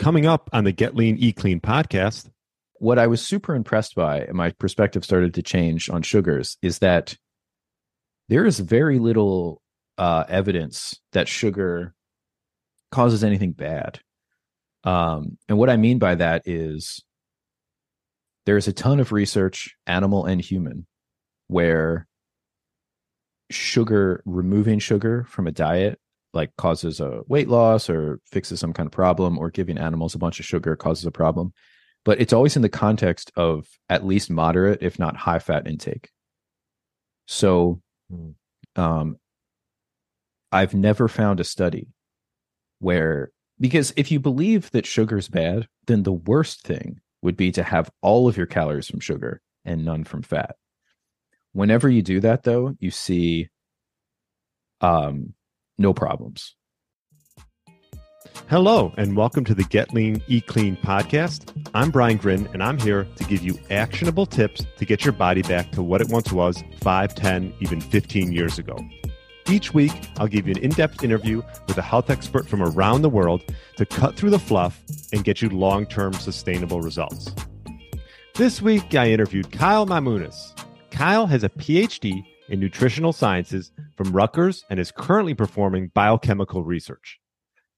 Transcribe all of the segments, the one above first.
Coming up on the Get Lean, Eat Clean podcast. What I was super impressed by, and my perspective started to change on sugars, is that there is very little uh, evidence that sugar causes anything bad. Um, and what I mean by that is there's a ton of research, animal and human, where sugar, removing sugar from a diet, like causes a weight loss or fixes some kind of problem, or giving animals a bunch of sugar causes a problem. But it's always in the context of at least moderate, if not high fat intake. So, hmm. um, I've never found a study where, because if you believe that sugar's bad, then the worst thing would be to have all of your calories from sugar and none from fat. Whenever you do that, though, you see um, no problems. Hello, and welcome to the Get Lean, Eat Clean podcast. I'm Brian Grin, and I'm here to give you actionable tips to get your body back to what it once was 5, 10, even 15 years ago. Each week, I'll give you an in depth interview with a health expert from around the world to cut through the fluff and get you long term sustainable results. This week, I interviewed Kyle Mamounis. Kyle has a PhD in nutritional sciences from Rutgers and is currently performing biochemical research.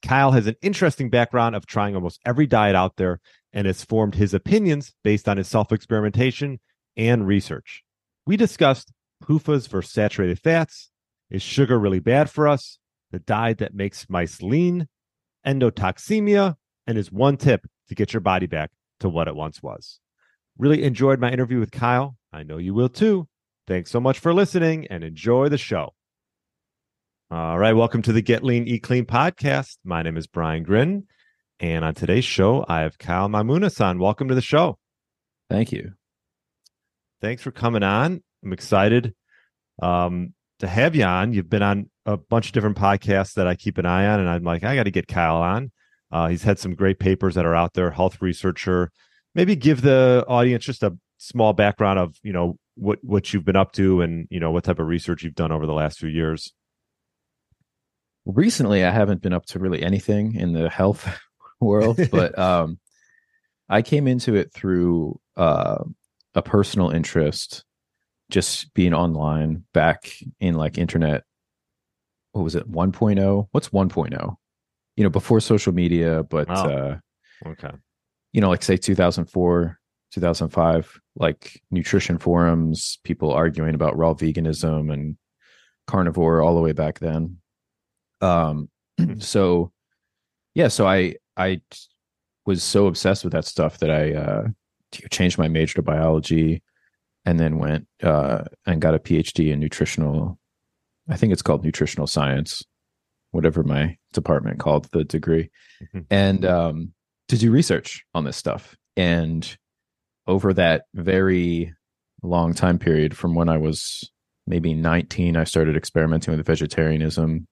Kyle has an interesting background of trying almost every diet out there and has formed his opinions based on his self experimentation and research. We discussed PUFAs versus saturated fats, is sugar really bad for us? The diet that makes mice lean, endotoxemia, and is one tip to get your body back to what it once was. Really enjoyed my interview with Kyle. I know you will too. Thanks so much for listening and enjoy the show. All right, welcome to the Get Lean, Eat Clean podcast. My name is Brian Grin, and on today's show, I have Kyle Mamounis on. Welcome to the show. Thank you. Thanks for coming on. I'm excited. Um, to have you on. You've been on a bunch of different podcasts that I keep an eye on, and I'm like, I got to get Kyle on. Uh, he's had some great papers that are out there. Health researcher. Maybe give the audience just a small background of you know what what you've been up to and you know what type of research you've done over the last few years. Recently, I haven't been up to really anything in the health world, but um, I came into it through uh, a personal interest just being online back in like internet what was it 1.0 what's 1.0 you know before social media but oh, uh okay. you know like say 2004 2005 like nutrition forums people arguing about raw veganism and carnivore all the way back then um so yeah so i i was so obsessed with that stuff that i uh changed my major to biology and then went uh, and got a PhD in nutritional. I think it's called nutritional science, whatever my department called the degree, mm-hmm. and um, to do research on this stuff. And over that very long time period, from when I was maybe 19, I started experimenting with vegetarianism.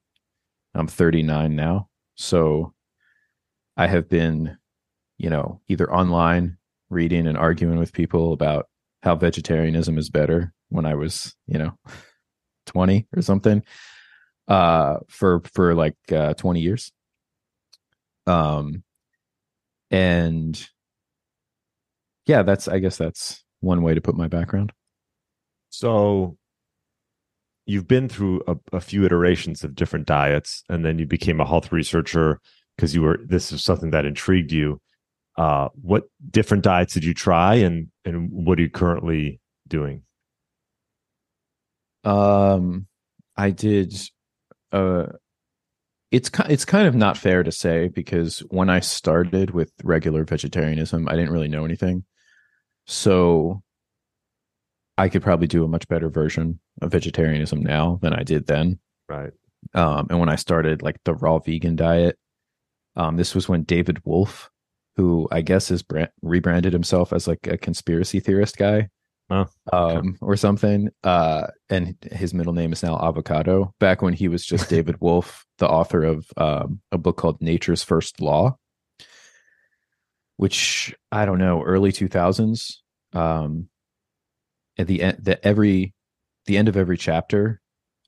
I'm 39 now, so I have been, you know, either online reading and arguing with people about how vegetarianism is better when I was, you know, 20 or something uh for for like uh 20 years. Um and yeah, that's I guess that's one way to put my background. So you've been through a, a few iterations of different diets and then you became a health researcher because you were this is something that intrigued you uh, what different diets did you try, and and what are you currently doing? Um, I did. Uh, it's it's kind of not fair to say because when I started with regular vegetarianism, I didn't really know anything, so I could probably do a much better version of vegetarianism now than I did then. Right. Um, and when I started like the raw vegan diet, um, this was when David Wolfe who I guess has brand- rebranded himself as like a conspiracy theorist guy. Oh, okay. um, or something. Uh, and his middle name is now Avocado. Back when he was just David Wolfe, the author of um, a book called Nature's First Law, which I don't know, early two thousands. Um, at the end, the every the end of every chapter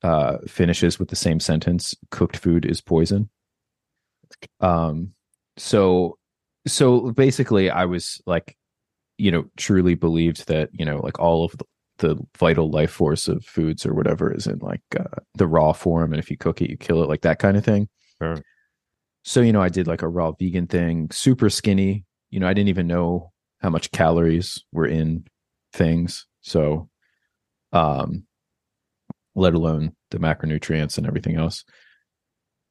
uh, finishes with the same sentence: "Cooked food is poison." Um, so so basically i was like you know truly believed that you know like all of the, the vital life force of foods or whatever is in like uh, the raw form and if you cook it you kill it like that kind of thing Sure. so you know i did like a raw vegan thing super skinny you know i didn't even know how much calories were in things. So um let alone the macronutrients and everything else.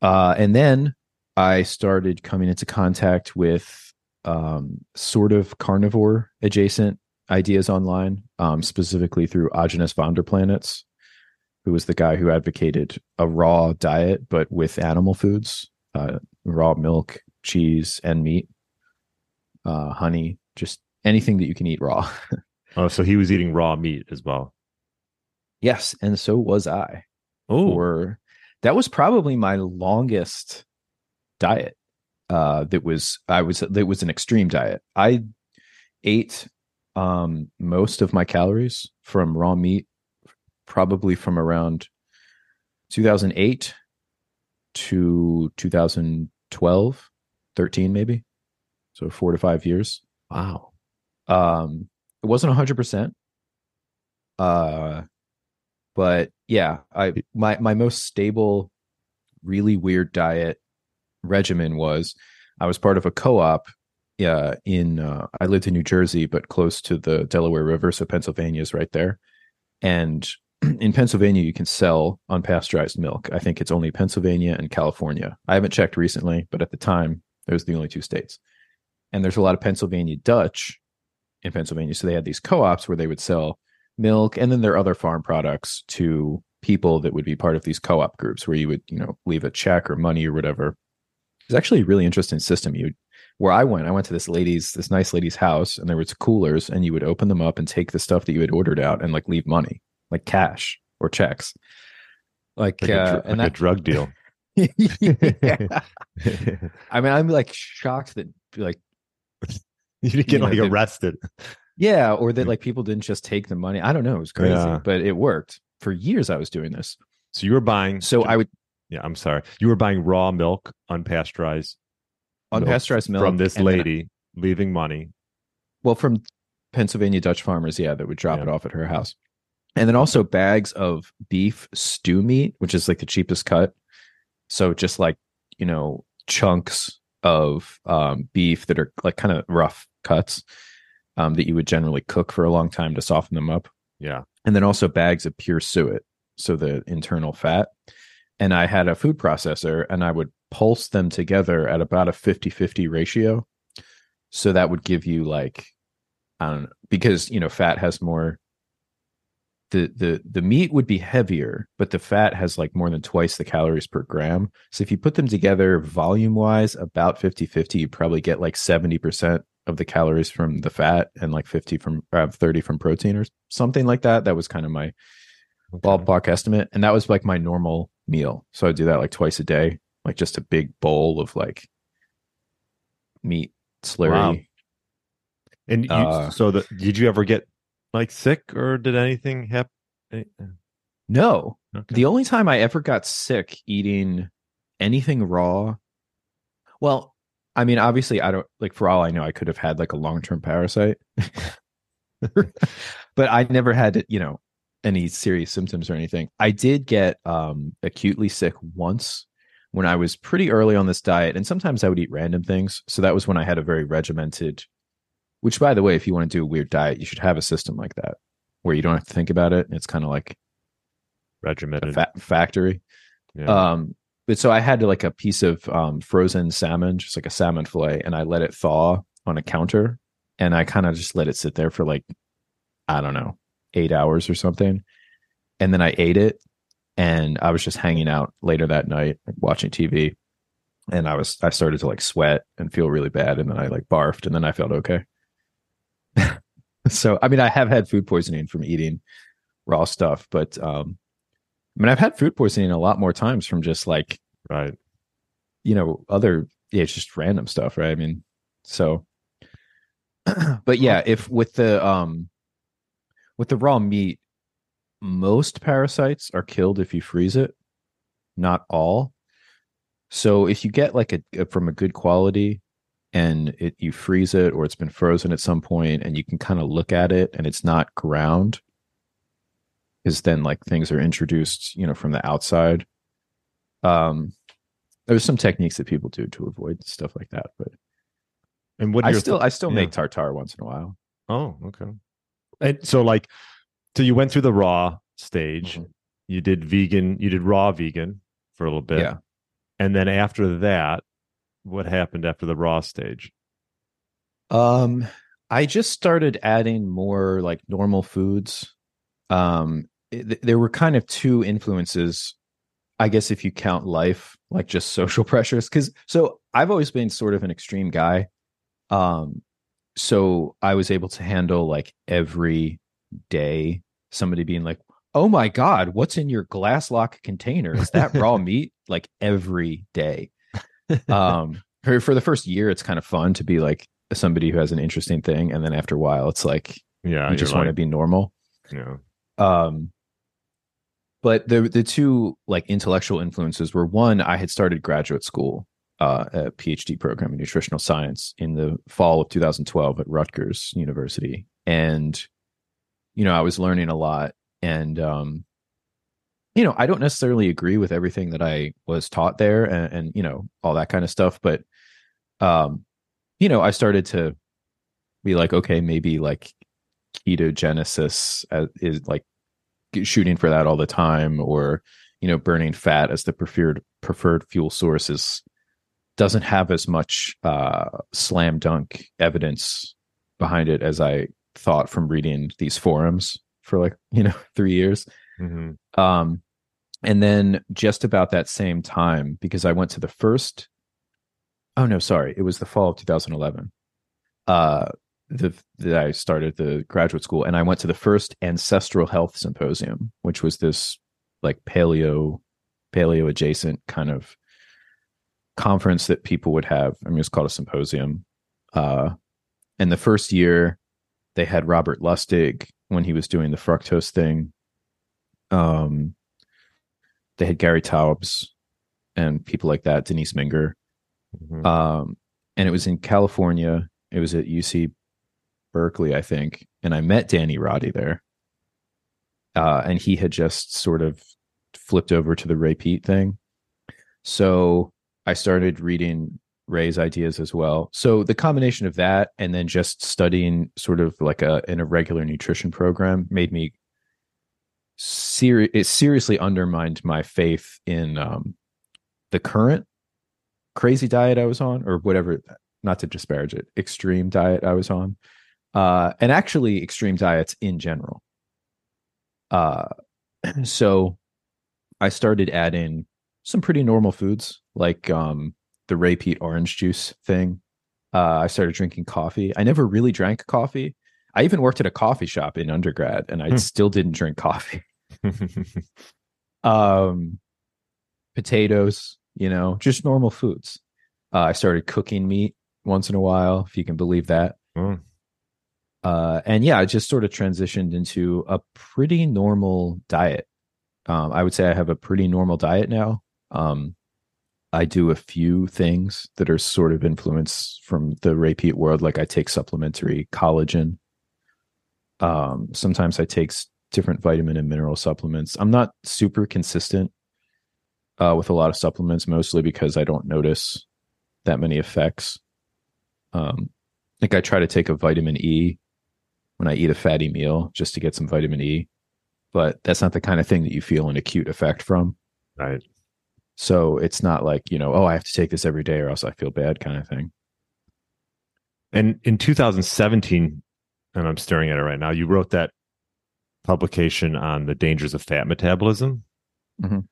Uh and then i started coming into contact with um sort of carnivore adjacent ideas online um specifically through Aajonus Vonderplanitz who was the guy who advocated a raw diet but with animal foods uh raw milk cheese and meat uh honey just anything that you can eat raw. Oh, so he was eating raw meat as well. yes and so was i Oh, that was probably my longest diet uh that was i was that was an extreme diet. I ate um most of my calories from raw meat probably from around 2008 to 2012 13 maybe so 4 to 5 years. Wow. um it wasn't 100% uh but yeah i my my most stable really weird diet regimen was i was part of a co-op uh, in uh, i lived in new jersey but close to the delaware river so pennsylvania is right there. And in pennsylvania you can sell unpasteurized milk. I think it's only pennsylvania and california. I haven't checked recently but at the time those were the only two states and there's a lot of pennsylvania dutch in pennsylvania. So they had these co-ops where they would sell milk. And then their other farm products to people that would be part of these co-op groups where you would you know leave a check or money or whatever. It's actually a really interesting system. You where i went i went to this lady's this nice lady's house and there was coolers and you would open them up and take the stuff that you had ordered out and like leave money like cash or checks. Like, Like, a, uh, dr- and like a drug deal. I mean i'm like shocked that like you didn't get You know, like arrested. Yeah, or that like people didn't just take the money. I don't know. It was crazy, Yeah. but it worked. For years I was doing this. So you were buying. So I would Yeah, I'm sorry. You were buying raw milk, unpasteurized, unpasteurized milk from this lady, leaving money. well, from Pennsylvania Dutch farmers, yeah, that would drop Yeah. it off at her house. And then also bags of beef stew meat, which is like the cheapest cut. So just like, you know, chunks of um, beef that are like kind of rough cuts um, that you would generally cook for a long time to soften them up. Yeah. and then also bags of pure suet, so the internal fat. And I had a food processor and I would pulse them together at about a 50 50 ratio. So that would give you like, I don't know, because, you know, fat has more. The, the the meat would be heavier, but the fat has like more than twice the calories per gram. So if you put them together volume wise, about 50 50, you probably get like 70% of the calories from the fat and like 50 from uh, 30 from protein or something like that. That was kind of my Okay. ballpark estimate. And that was like my normal meal. So I do that like twice a day, like just a big bowl of like meat slurry. Wow. And you, Uh, so the did you ever get like sick or did anything happen? No, Okay. the only time I ever got sick eating anything raw, well, I mean, obviously, I don't like for all I know, I could have had like a long term parasite, but I never had, you know, any serious symptoms or anything. I did get um, acutely sick once when I was pretty early on this diet, and sometimes I would eat random things. So that was when I had a very regimented. Which, by the way, if you want to do a weird diet, you should have a system like that where you don't have to think about it. It's kind of like a regimented. fa- factory. yeah. Um, but so I had like a piece of um, frozen salmon, just like a salmon fillet, and I let it thaw on a counter, and I kind of just let it sit there for like, I don't know, eight hours or something, and then I ate it, and I was just hanging out later that night, like, watching TV, and I was I started to like sweat and feel really bad, and then I like barfed, and then I felt okay. so I mean, I have had food poisoning from eating raw stuff, but um, I mean, I've had food poisoning a lot more times from just like right. you know other yeah it's just random stuff right i mean so but yeah if with the um with the raw meat most parasites are killed if you freeze it not all so if you get like a, a from a good quality and it you freeze it or it's been frozen at some point and you can kind of look at it and it's not ground is then like things are introduced you know from the outside um there's some techniques that people do to avoid stuff like that but And what i still th- i still yeah. make tartar once in a while Oh, okay. And so like so you went through the raw stage. Mhm. You did vegan, you did raw vegan for a little bit. Yeah. And then after that, what happened after the raw stage? Um, I just started adding more like normal foods. Um, it- there were kind of two influences, I guess, if you count life, like just social pressures. Because so I've always been sort of an extreme guy. Um, so I was able to handle like every day somebody being like, "Oh my god, what's in your glass lock container? Is that raw meat?" Like every day. Um, for the first year, it's kind of fun to be like somebody who has an interesting thing, and then after a while, it's like Yeah. you just want to be normal. know. Um, but the the two like intellectual influences were one, I had started graduate school, uh, a PhD program in nutritional science in the fall of 2012 at Rutgers University, and you know I was learning a lot, and um, you know I don't necessarily agree with everything that I was taught there, and, and you know all that kind of stuff, but um, you know I started to be like, okay, maybe like ketogenesis uh, is like shooting for that all the time or you know burning fat as the preferred preferred fuel source is doesn't have as much uh slam dunk evidence behind it as i thought from reading these forums for like you know 3 years Mhm. Um and then just about that same time because i went to the first oh no sorry it was the fall of 2011 uh the that i started the graduate school and i went to the first ancestral health symposium which was this like paleo paleo adjacent kind of conference that people would have. I mean it's called a symposium. Uh and the first year they had robert lustig when he was doing the fructose thing um they had gary taubes and people like that denise minger. Mhm. um and it was in california. It was at uc berkeley i think. And i met danny roddy there. Uh and he had just sort of flipped over to the ray Peat thing. So i started reading ray's ideas as well. So the combination of that and then just studying sort of like a in a regular nutrition program made me it seriously undermined my faith in um the current crazy diet I was on, or whatever, not to disparage it, extreme diet I was on, uh, and actually extreme diets in general. Uh, so I started adding some pretty normal foods like um, the Ray Peat orange juice thing. Uh, I started drinking coffee. I never really drank coffee. I even worked at a coffee shop in undergrad, and I Hmm. still didn't drink coffee. um potatoes you know just normal foods. Uh, i started cooking meat once in a while if you can believe that. Oh. uh and yeah i just sort of transitioned into a pretty normal diet. Um i would say i have a pretty normal diet now. Um i do a few things that are sort of influenced from the Ray Peat world like i take supplementary collagen. Um sometimes i take different vitamin and mineral supplements i'm not super consistent uh, with a lot of supplements, mostly because I don't notice that many effects. Um, like I try to take a vitamin E when I eat a fatty meal just to get some vitamin E, but that's not the kind of thing that you feel an acute effect from. right. So it's not like, you know, oh, I have to take this every day or else I feel bad kind of thing. And in 2017, and I'm staring at it right now, you wrote that publication on the dangers of fat metabolism. Mhm.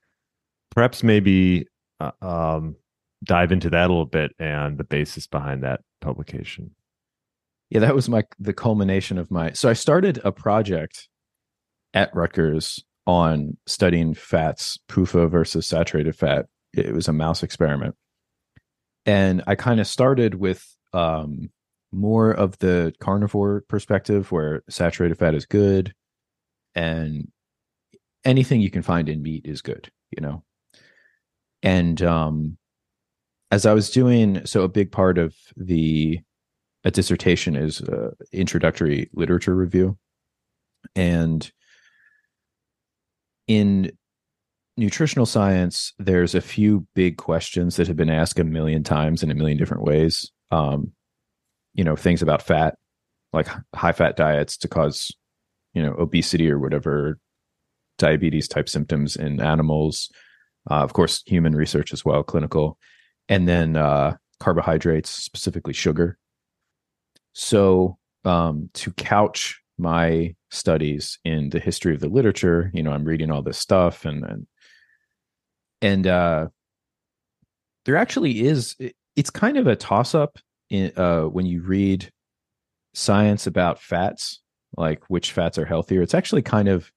Perhaps maybe uh, um, dive into that a little bit and the basis behind that publication. Yeah, that was my the culmination of my so I started a project at Rutgers on studying fats, PUFA versus saturated fat. It was a mouse experiment. And I kind of started with um more of the carnivore perspective where saturated fat is good and anything you can find in meat is good, you know. And um as I was doing, so a big part of the a dissertation is uh, introductory literature review, and in nutritional science, there's a few big questions that have been asked a million times in a million different ways. Um, you know, things about fat, like high fat diets to cause, you know, obesity or whatever, diabetes type symptoms in animals. Uh, of course, human research as well, clinical, and then uh, carbohydrates, specifically sugar. So, um, to couch my studies in the history of the literature, you know, I'm reading all this stuff and and and uh, there actually is. It's kind of a toss up in uh, when you read science about fats, like which fats are healthier. It's actually kind of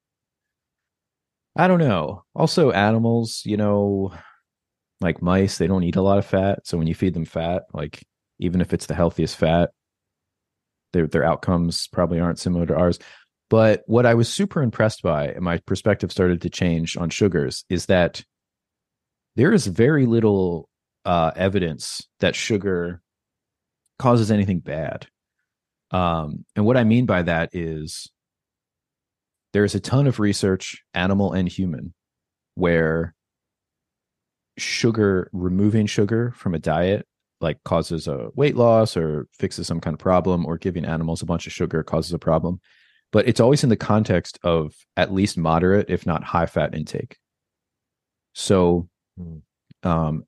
I don't know. Also, animals, you know, like mice, they don't eat a lot of fat. So when you feed them fat, like even if it's the healthiest fat, their their outcomes probably aren't similar to ours. But what I was super impressed by, and my perspective started to change on sugars, is that there is very little uh, evidence that sugar causes anything bad. Um, and what I mean by that is there's a ton of research, animal and human, where sugar, removing sugar from a diet, like causes a weight loss or fixes some kind of problem, or giving animals a bunch of sugar causes a problem. But it's always in the context of at least moderate, if not high fat intake. So, hmm. um,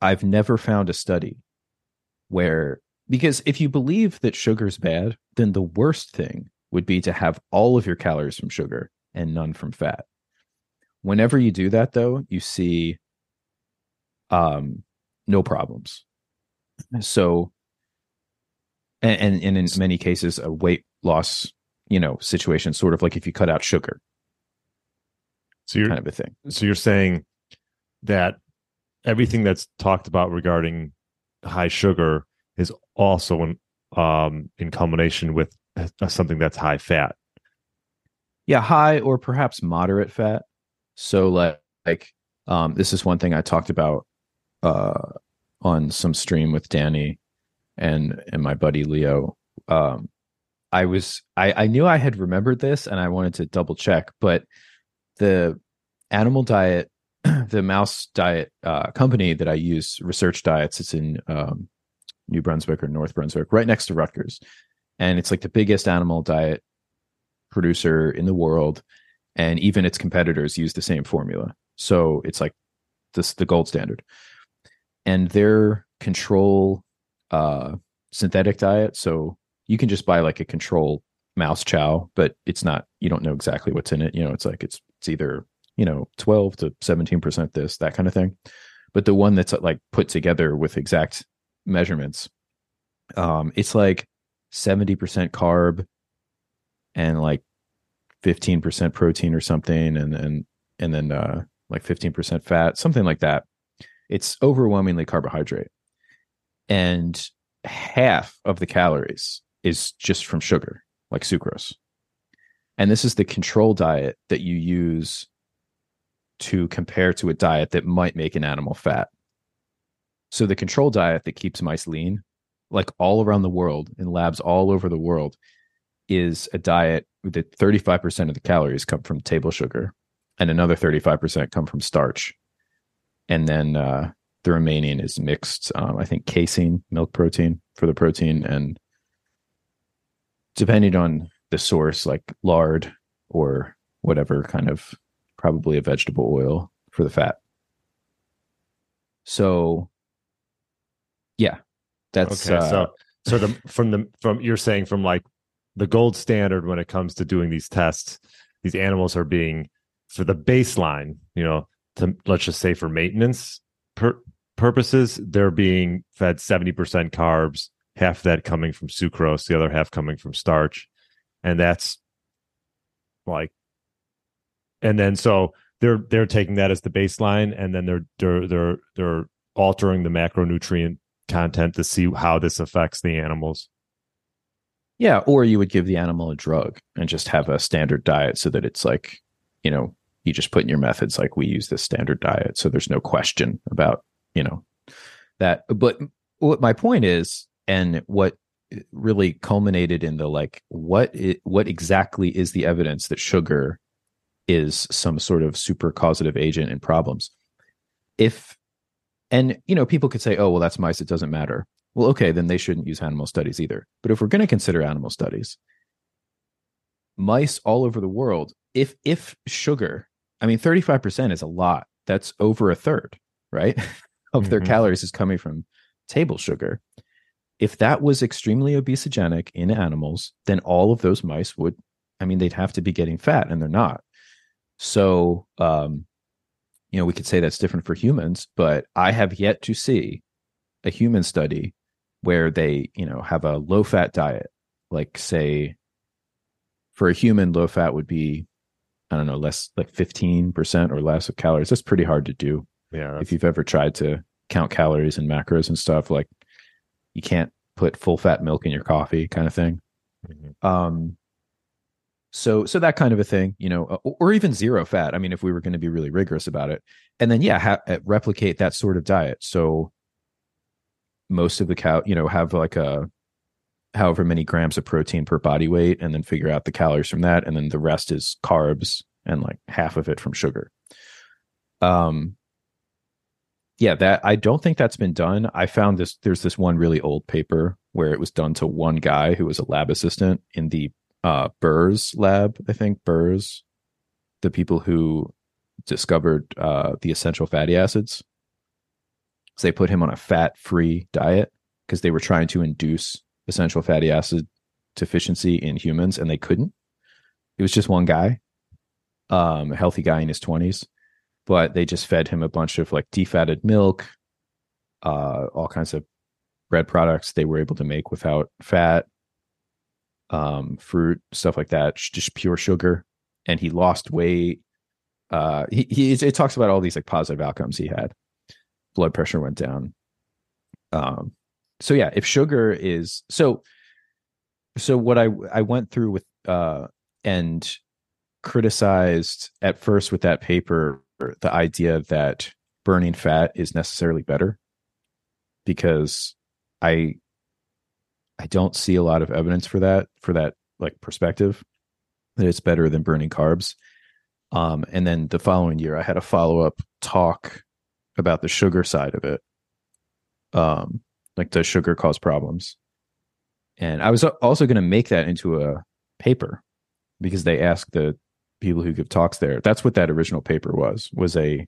I've never found a study where, because if you believe that sugar's bad, then the worst thing would be to have all of your calories from sugar and none from fat. Whenever you do that, though, you see um, no problems. So, and, and in many cases, a weight loss, you know, situation, sort of like if you cut out sugar. So you're kind of a thing. So you're saying that everything that's talked about regarding high sugar is also in, um, in combination with uh, something that's high fat. Yeah, high or perhaps moderate fat. So like, like um, this is one thing I talked about uh, on some stream with Danny and and my buddy Leo. Um, I was I, I knew I had remembered this and I wanted to double check, but the animal diet, the mouse diet uh, company that I use, Research Diets, it's in um, New Brunswick or North Brunswick, right next to Rutgers. And it's like the biggest animal diet producer in the world and even its competitors use the same formula. So it's like this the gold standard. And their control uh synthetic diet so you can just buy like a control mouse chow but it's not you don't know exactly what's in it. You know it's like it's it's either you know 12 to 17% this that kind of thing. But the one that's like put together with exact measurements. Um it's like 70% carb and like 15% protein or something and and and then uh like 15% fat something like that. It's overwhelmingly carbohydrate. And half of the calories is just from sugar like sucrose. And this is the control diet that you use to compare to a diet that might make an animal fat so the control diet that keeps mice lean like all around the world in labs all over the world is a diet that 35% of the calories come from table sugar and another 35% come from starch. And then uh, the remaining is mixed um, i think casein milk protein for the protein and depending on the source like lard or whatever kind of probably a vegetable oil for the fat. So yeah that's okay. Uh, so so the from the from you're saying from like the gold standard when it comes to doing these tests, these animals are being for the baseline, you know, to let's just say for maintenance per, purposes, they're being fed 70% carbs, half that coming from sucrose, the other half coming from starch. And that's like and then so they're they're taking that as the baseline and then they're they're they're they're altering the macronutrient content to see how this affects the animals. Yeah, or you would give the animal a drug and just have a standard diet so that it's like, you know, you just put in your methods like we use this standard diet so there's no question about, you know, that but what my point is and what really culminated in the like what it, what exactly is the evidence that sugar is some sort of super causative agent in problems if and you know people could say oh well that's mice it doesn't matter. Well okay then they shouldn't use animal studies either. But if we're going to consider animal studies mice all over the world if if sugar i mean 35% is a lot. That's over a third right of mm-hmm. their calories is coming from table sugar. If that was extremely obesogenic in animals then all of those mice would i mean they'd have to be getting fat and they're not. So um you know we could say that's different for humans but i have yet to see a human study where they you know have a low fat diet. Like say for a human low fat would be i don't know less like 15% or less of calories. That's pretty hard to do yeah if you've ever tried to count calories and macros and stuff like you can't put full fat milk in your coffee kind of thing. Mm-hmm. um so so that kind of a thing you know or even zero fat i mean if we were going to be really rigorous about it. And then yeah ha- uh, replicate that sort of diet. So most of the cow you know have like a however many grams of protein per body weight and then figure out the calories from that. And then the rest is carbs and like half of it from sugar. Um yeah that i don't think that's been done. I found this there's this one really old paper where it was done to one guy who was a lab assistant in the uh burrs lab i think burrs the people who discovered uh the essential fatty acids so they put him on a fat free diet because they were trying to induce essential fatty acid deficiency in humans and they couldn't. It was just one guy, um, a healthy guy in his 20s, but they just fed him a bunch of like defatted milk, uh, all kinds of bread products they were able to make without fat, um, fruit, stuff like that, just pure sugar. And he lost weight. Uh, he, he it talks about all these like positive outcomes he had. Blood pressure went down. Um, so yeah, if sugar is so so what I I went through with uh and criticized at first with that paper the idea that burning fat is necessarily better because I I don't see a lot of evidence for that for that like perspective that it's better than burning carbs. Um, and then the following year, I had a follow up talk about the sugar side of it. Um, like does sugar cause problems and i was also going to make that into a paper because they ask the people who give talks there that's what that original paper was was a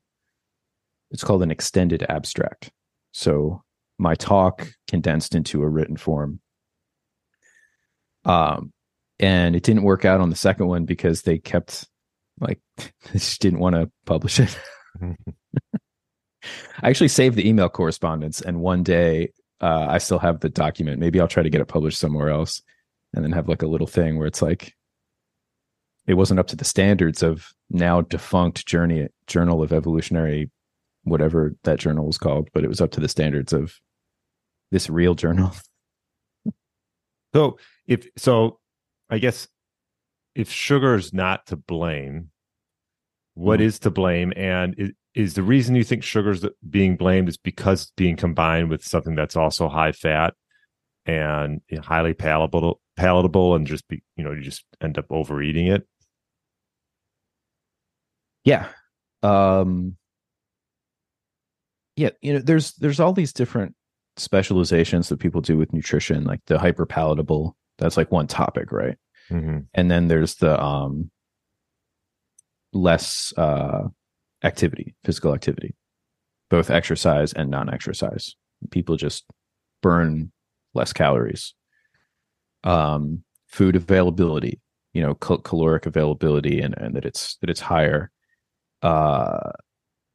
it's called an extended abstract so my talk condensed into a written form um and it didn't work out on the second one because they kept like they just didn't want to publish it I actually saved the email correspondence, and one day uh, I still have the document. Maybe I'll try to get it published somewhere else and then have like a little thing where it's like it wasn't up to the standards of now defunct journey journal of evolutionary whatever that journal was called, but it was up to the standards of this real journal. so if so I guess if sugar is not to blame, what mm-hmm. is to blame? And is the reason you think sugar's being blamed is because it's being combined with something that's also high fat and highly palatable palatable and just be you know you just end up overeating it? Yeah. Um yeah you know there's there's all these different specializations that people do with nutrition like the hyper palatable that's like one topic right mm-hmm. and then there's the um less uh activity, physical activity, both exercise and non exercise. People just burn less calories. Um, food availability, you know, cal- caloric availability, and, and that it's that it's higher. Uh,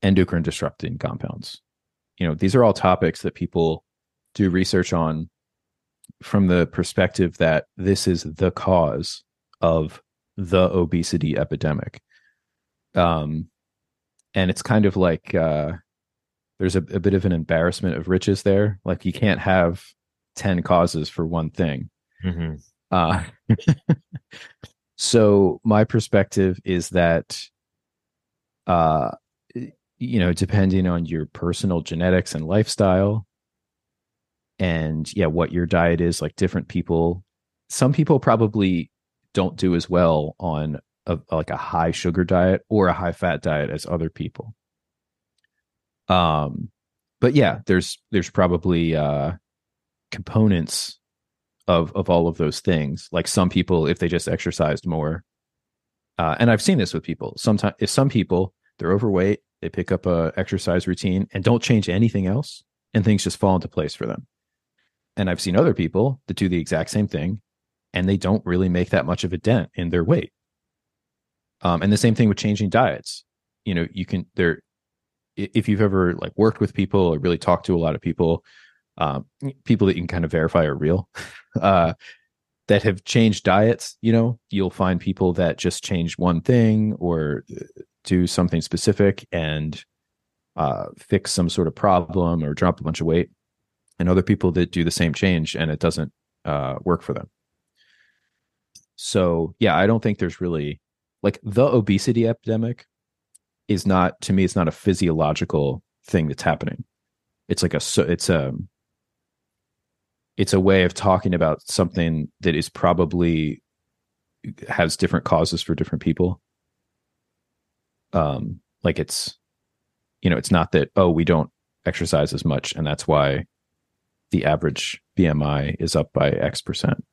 endocrine disrupting compounds. You know, these are all topics that people do research on from the perspective that this is the cause of the obesity epidemic. Um, and it's kind of like uh, there's a, a bit of an embarrassment of riches there. Like you can't have ten causes for one thing. Mm-hmm. Uh, so my perspective is that, uh, you know, depending on your personal genetics and lifestyle, and yeah, what your diet is. Like different people, some people probably don't do as well on a, like a high sugar diet or a high fat diet as other people. Um, but yeah, there's there's probably uh, components of of all of those things. Like some people, if they just exercised more, uh, and I've seen this with people. Sometimes, if some people they're overweight, they pick up a exercise routine and don't change anything else, and things just fall into place for them. And I've seen other people that do the exact same thing, and they don't really make that much of a dent in their weight. Um, and the same thing with changing diets. You know, you can there if you've ever like worked with people or really talked to a lot of people, um, people that you can kind of verify are real, uh, that have changed diets, you know, you'll find people that just change one thing or uh, do something specific and uh, fix some sort of problem or drop a bunch of weight, and other people that do the same change and it doesn't uh, work for them. So yeah, I don't think there's really like the obesity epidemic is not to me it's not a physiological thing that's happening it's like a it's a it's a way of talking about something that is probably has different causes for different people um like it's you know it's not that oh we don't exercise as much and that's why the average bmi is up by x percent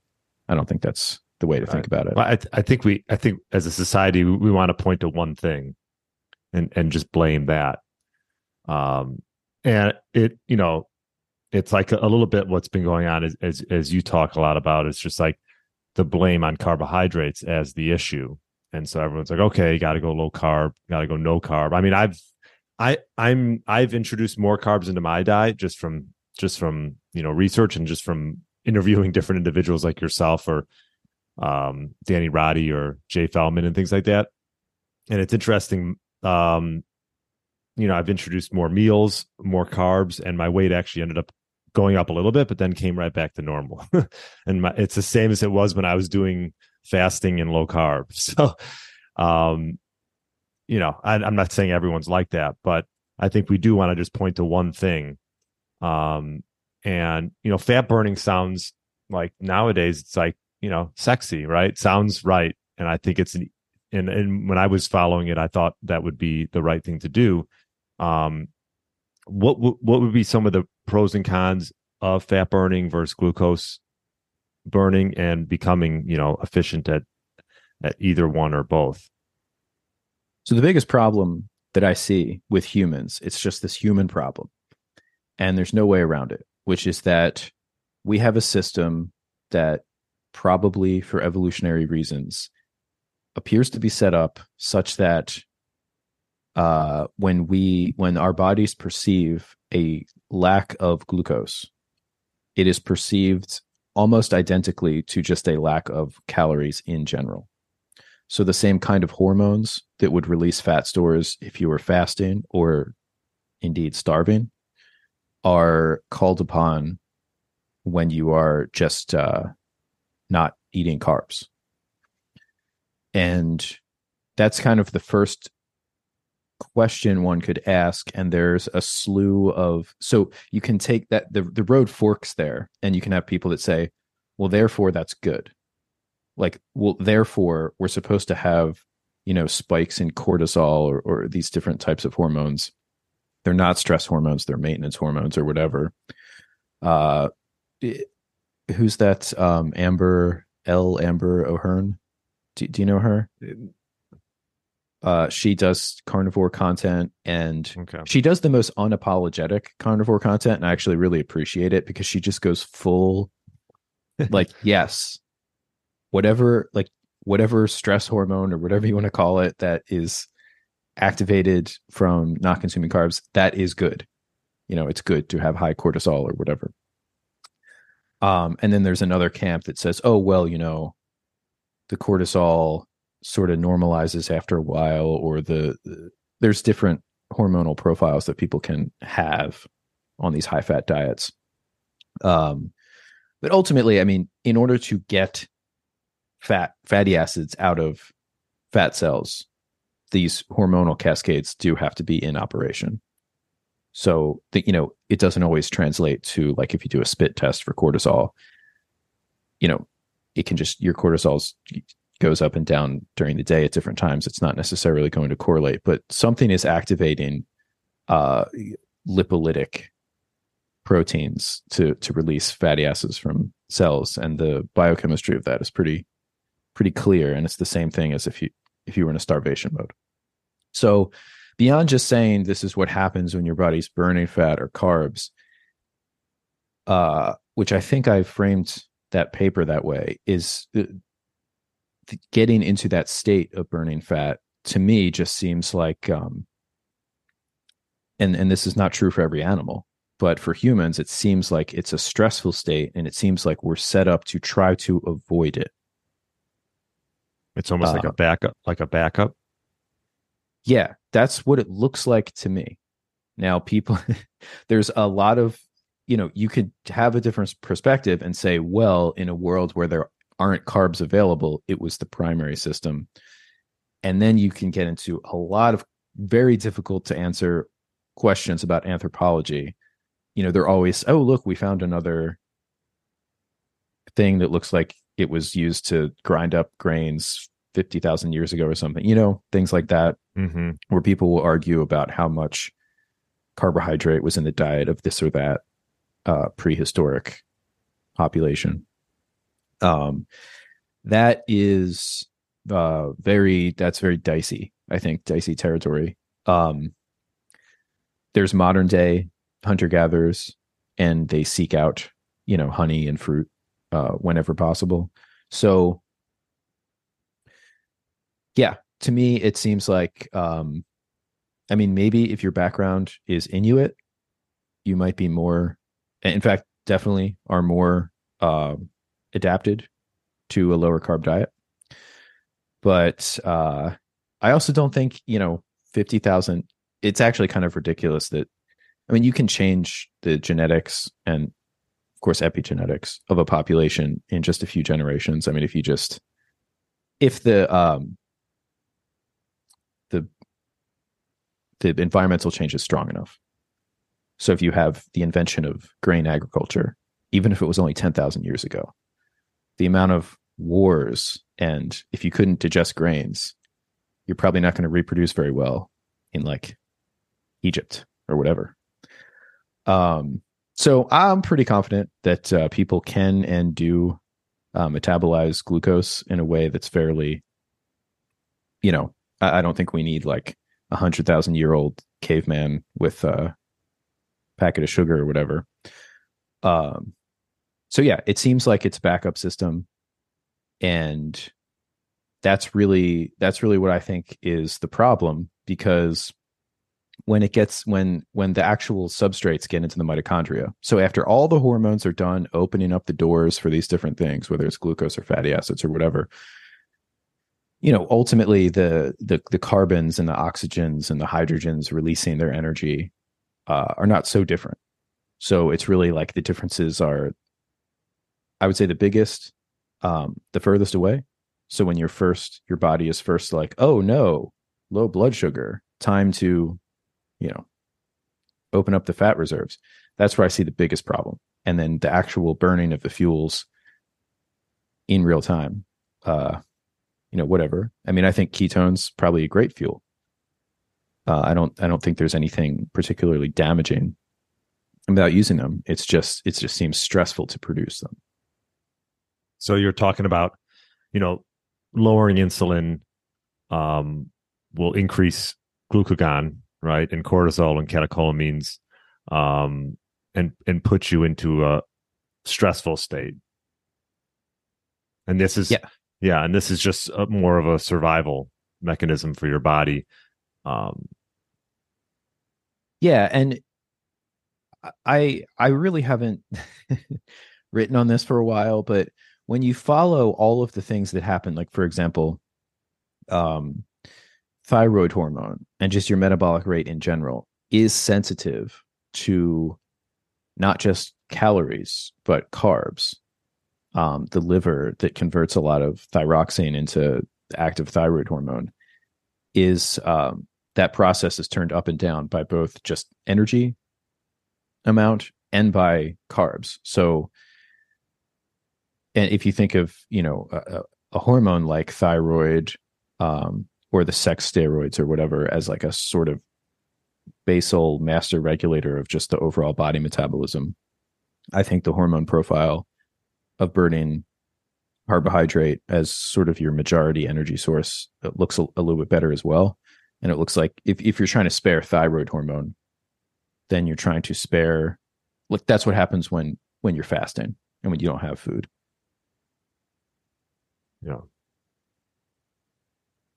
i don't think that's the way to think about it well, I, th- I think we i think as a society we, we want to point to one thing and and just blame that. Um, and it you know it's like a, a little bit what's been going on as, as as you talk a lot about. It's just like the blame on carbohydrates as the issue, and so everyone's like, okay, you got to go low carb, got to go no carb. I mean, I've I I'm I've introduced more carbs into my diet just from just from you know research and just from interviewing different individuals like yourself or um, Danny Roddy or Jay Feldman and things like that. And it's interesting um, you know, I've introduced more meals, more carbs, and my weight actually ended up going up a little bit, but then came right back to normal. and my, it's the same as it was when I was doing fasting and low carb. So, um, you know, I, I'm not saying everyone's like that, but I think we do want to just point to one thing. Um, and you know, fat burning sounds like nowadays it's like you know sexy, right? Sounds right, and I think it's an and and when I was following it, I thought that would be the right thing to do. Um, what what would be some of the pros and cons of fat burning versus glucose burning and becoming you know efficient at at either one or both? So the biggest problem that I see with humans, it's just this human problem, and there's no way around it, which is that we have a system that probably for evolutionary reasons appears to be set up such that uh, when we when our bodies perceive a lack of glucose, it is perceived almost identically to just a lack of calories in general. So the same kind of hormones that would release fat stores if you were fasting or indeed starving are called upon when you are just uh, not eating carbs. And that's kind of the first question one could ask and there's a slew of so you can take that the, the road forks there and you can have people that say well therefore that's good. Like well therefore we're supposed to have you know spikes in cortisol or, or these different types of hormones they're not stress hormones they're maintenance hormones or whatever uh it, who's that um amber l amber o'hearn do, do you know her? Uh, she does carnivore content and okay. she does the most unapologetic carnivore content. And I actually really appreciate it because she just goes full, like, yes, whatever, like, whatever stress hormone or whatever you want to call it that is activated from not consuming carbs, that is good. You know, it's good to have high cortisol or whatever. Um, and then there's another camp that says, oh, well, you know, the cortisol sort of normalizes after a while or the, the there's different hormonal profiles that people can have on these high fat diets um but ultimately i mean in order to get fat fatty acids out of fat cells these hormonal cascades do have to be in operation So that you know, it doesn't always translate to like if you do a spit test for cortisol, you know, it can just your cortisol goes up and down during the day at different times. It's not necessarily going to correlate, but something is activating uh, lipolytic proteins to to release fatty acids from cells, and the biochemistry of that is pretty pretty clear. And it's the same thing as if you if you were in a starvation mode. So beyond just saying this is what happens when your body's burning fat or carbs, uh, which I think I framed that paper that way, is getting into that state of burning fat to me just seems like um, and and this is not true for every animal but for humans it seems like it's a stressful state and it seems like we're set up to try to avoid it it's almost uh, like a backup like a backup? Yeah that's what it looks like to me. Now people there's a lot of you know you could have a different perspective and say well in a world where there aren't carbs available it was the primary system. And then you can get into a lot of very difficult to answer questions about anthropology. You know they're always oh look we found another thing that looks like it was used to grind up grains 50,000 years ago or something you know things like that mm-hmm. where people will argue about how much carbohydrate was in the diet of this or that uh, prehistoric population. Um, that is uh, very that's very dicey i think dicey territory. Um, there's modern day hunter gatherers and they seek out you know honey and fruit uh, whenever possible so yeah to me it seems like um, i mean maybe if your background is inuit you might be more in fact definitely are more uh, adapted to a lower carb diet. But uh, I also don't think, you know, 50,000, it's actually kind of ridiculous that, I mean, you can change the genetics and, of course, epigenetics of a population in just a few generations. I mean, if you just, if the, um, the, the environmental change is strong enough. So if you have the invention of grain agriculture, even if it was only 10,000 years ago, the amount of wars and if you couldn't digest grains you're probably not going to reproduce very well in like egypt or whatever um so i'm pretty confident that uh, people can and do uh, metabolize glucose in a way that's fairly you know i, I don't think we need like a hundred thousand year old caveman with a packet of sugar or whatever. Um so yeah, it seems like it's backup system, and that's really that's really what I think is the problem because when it gets when when the actual substrates get into the mitochondria so after all the hormones are done opening up the doors for these different things whether it's glucose or fatty acids or whatever you know ultimately the the the carbons and the oxygens and the hydrogens releasing their energy uh, are not so different so it's really like the differences are I would say the biggest, um, the furthest away. So when you're first, your body is first like, oh no, low blood sugar, time to, you know, open up the fat reserves. That's where I see the biggest problem. And then the actual burning of the fuels in real time. Uh, you know, whatever. I mean, I think ketones probably a great fuel. Uh, I don't I don't think there's anything particularly damaging about using them. It's just it just seems stressful to produce them. So you're talking about, you know, lowering insulin um, will increase glucagon, right, and cortisol and catecholamines, um, and and put you into a stressful state. And this is yeah, yeah, and this is just a, more of a survival mechanism for your body. Um, yeah, and I I really haven't written on this for a while, but when you follow all of the things that happen, like for example, um, thyroid hormone and just your metabolic rate in general is sensitive to not just calories but carbs. Um, the liver that converts a lot of thyroxine into active thyroid hormone is um, that process is turned up and down by both just energy amount and by carbs. So, and if you think of you know a, a hormone like thyroid um, or the sex steroids or whatever as like a sort of basal master regulator of just the overall body metabolism, I think the hormone profile of burning carbohydrate as sort of your majority energy source looks a, a, little bit better as well. And it looks like if, if you're trying to spare thyroid hormone, then you're trying to spare like that's what happens when when you're fasting and when you don't have food. Yeah.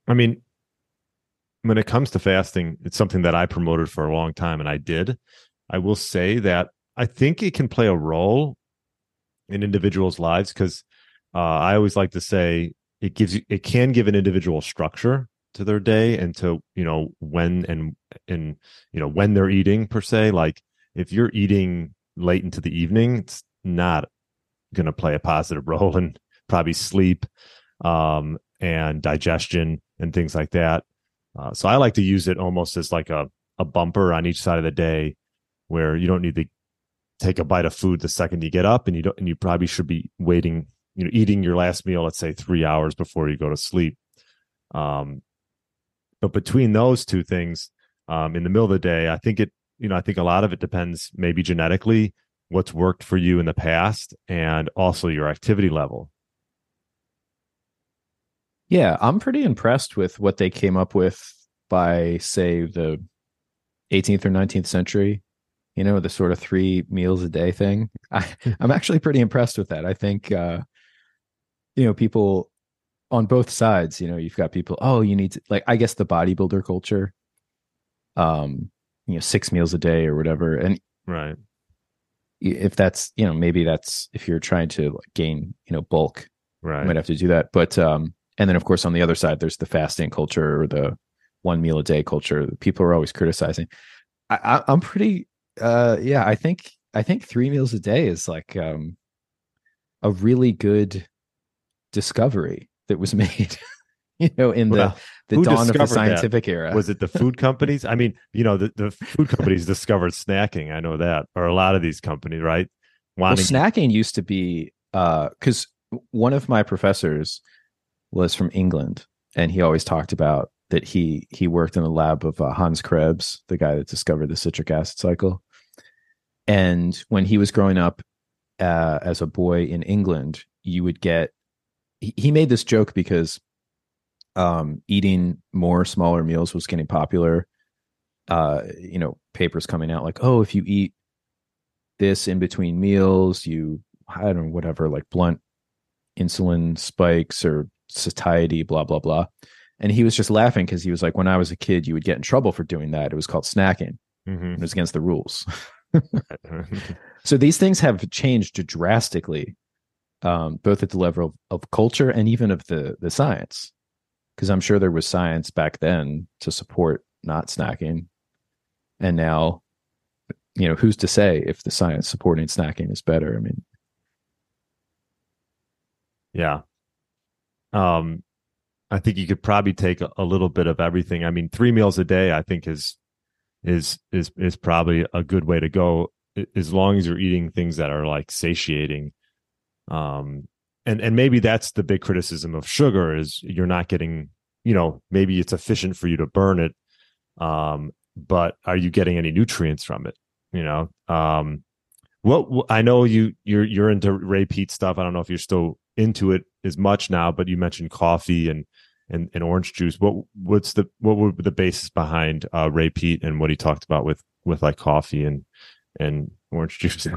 I mean, when it comes to fasting, it's something that I promoted for a long time and I did. I will say that I think it can play a role in individuals' lives because uh, I always like to say it gives you it can give an individual structure to their day and to you know when and and you know when they're eating per se. Like if you're eating late into the evening, it's not going to play a positive role in probably sleep um, and digestion and things like that. Uh, so I like to use it almost as like a a bumper on each side of the day, where you don't need to take a bite of food the second you get up, and you don't and you probably should be waiting, you know, eating your last meal, let's say three hours before you go to sleep. Um, but between those two things, um, in the middle of the day, I think it, you know, I think a lot of it depends maybe genetically what's worked for you in the past and also your activity level. Yeah, I'm pretty impressed with what they came up with by, say, the 18th or 19th century. You know, the sort of three meals a day thing. I, I'm actually pretty impressed with that. I think, uh, you know, people on both sides, you know, you've got people, oh, you need to, like, I guess the bodybuilder culture, um, you know, six meals a day or whatever. And, right. If that's, you know, maybe that's if you're trying to gain, you know, bulk, right. you might have to do that. But, um, and then of course on the other side there's the fasting culture or the one meal a day culture people are always criticizing. I, am pretty uh yeah i think i think three meals a day is like um a really good discovery that was made you know in well, the the dawn of the scientific that? era. Was it the food companies? I mean you know the, the food companies discovered snacking i know that or a lot of these companies right? Wanting- well, snacking used to be uh because one of my professors was from England, and he always talked about that he he worked in the lab of uh, Hans Krebs, the guy that discovered the citric acid cycle. And when he was growing up uh, as a boy in England, you would get. He, he made this joke because um, eating more smaller meals was getting popular. Uh, you know, papers coming out like, oh, if you eat this in between meals, you I don't know whatever like blunt insulin spikes or satiety, blah, blah, blah. And he was just laughing because he was like, when I was a kid, you would get in trouble for doing that. It was called snacking. Mm-hmm. It was against the rules. so these things have changed drastically, um, both at the level of, of culture and even of the the science. Because I'm sure there was science back then to support not snacking, and now, you know, who's to say if the science supporting snacking is better? I mean, yeah, um, I think you could probably take a, a, little bit of everything. I mean, three meals a day, I think is is is is probably a good way to go as long as you're eating things that are like satiating. Um, and and maybe that's the big criticism of sugar is you're not getting, you know, maybe it's efficient for you to burn it, um, but are you getting any nutrients from it? You know, um, what I know you you're you're into Ray Peat stuff. I don't know if you're still into it as much now, but you mentioned coffee and and, and orange juice. What what's the what were the basis behind uh, Ray Peat and what he talked about with with like coffee and and orange juice?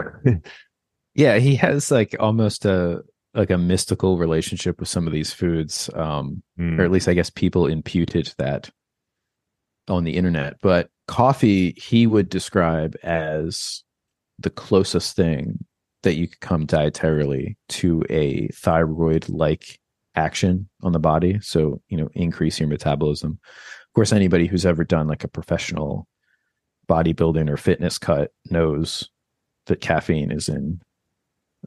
yeah, he has like almost a like a mystical relationship with some of these foods, um, mm. or at least I guess people imputed that on the internet. But coffee, he would describe as the closest thing that you could come dietarily to a thyroid like action on the body. So, you know, increase your metabolism. Of course, anybody who's ever done like a professional bodybuilding or fitness cut knows that caffeine is in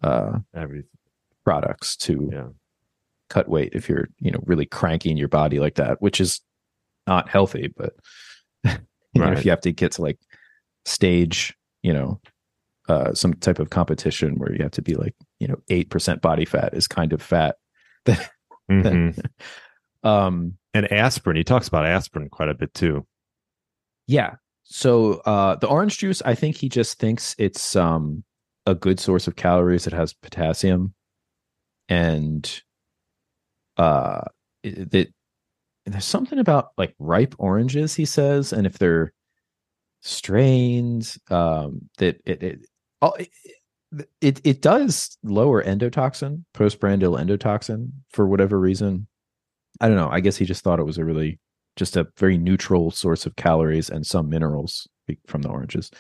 uh every products to yeah. cut weight if you're, you know, really cranking your body like that, which is not healthy, but you right. know, if you have to get to like stage, you know, uh, some type of competition where you have to be like you know eight percent body fat is kind of fat. Mhm. um, and aspirin. He talks about aspirin quite a bit too. yeah. So uh, the orange juice, I think he just thinks it's um, a good source of calories. It has potassium, and uh, it, it there's something about like ripe oranges. He says, and if they're strained, um, that it it, it it it does lower endotoxin, postprandial endotoxin for whatever reason. I don't know. I guess he just thought it was a really just a very neutral source of calories and some minerals from the oranges.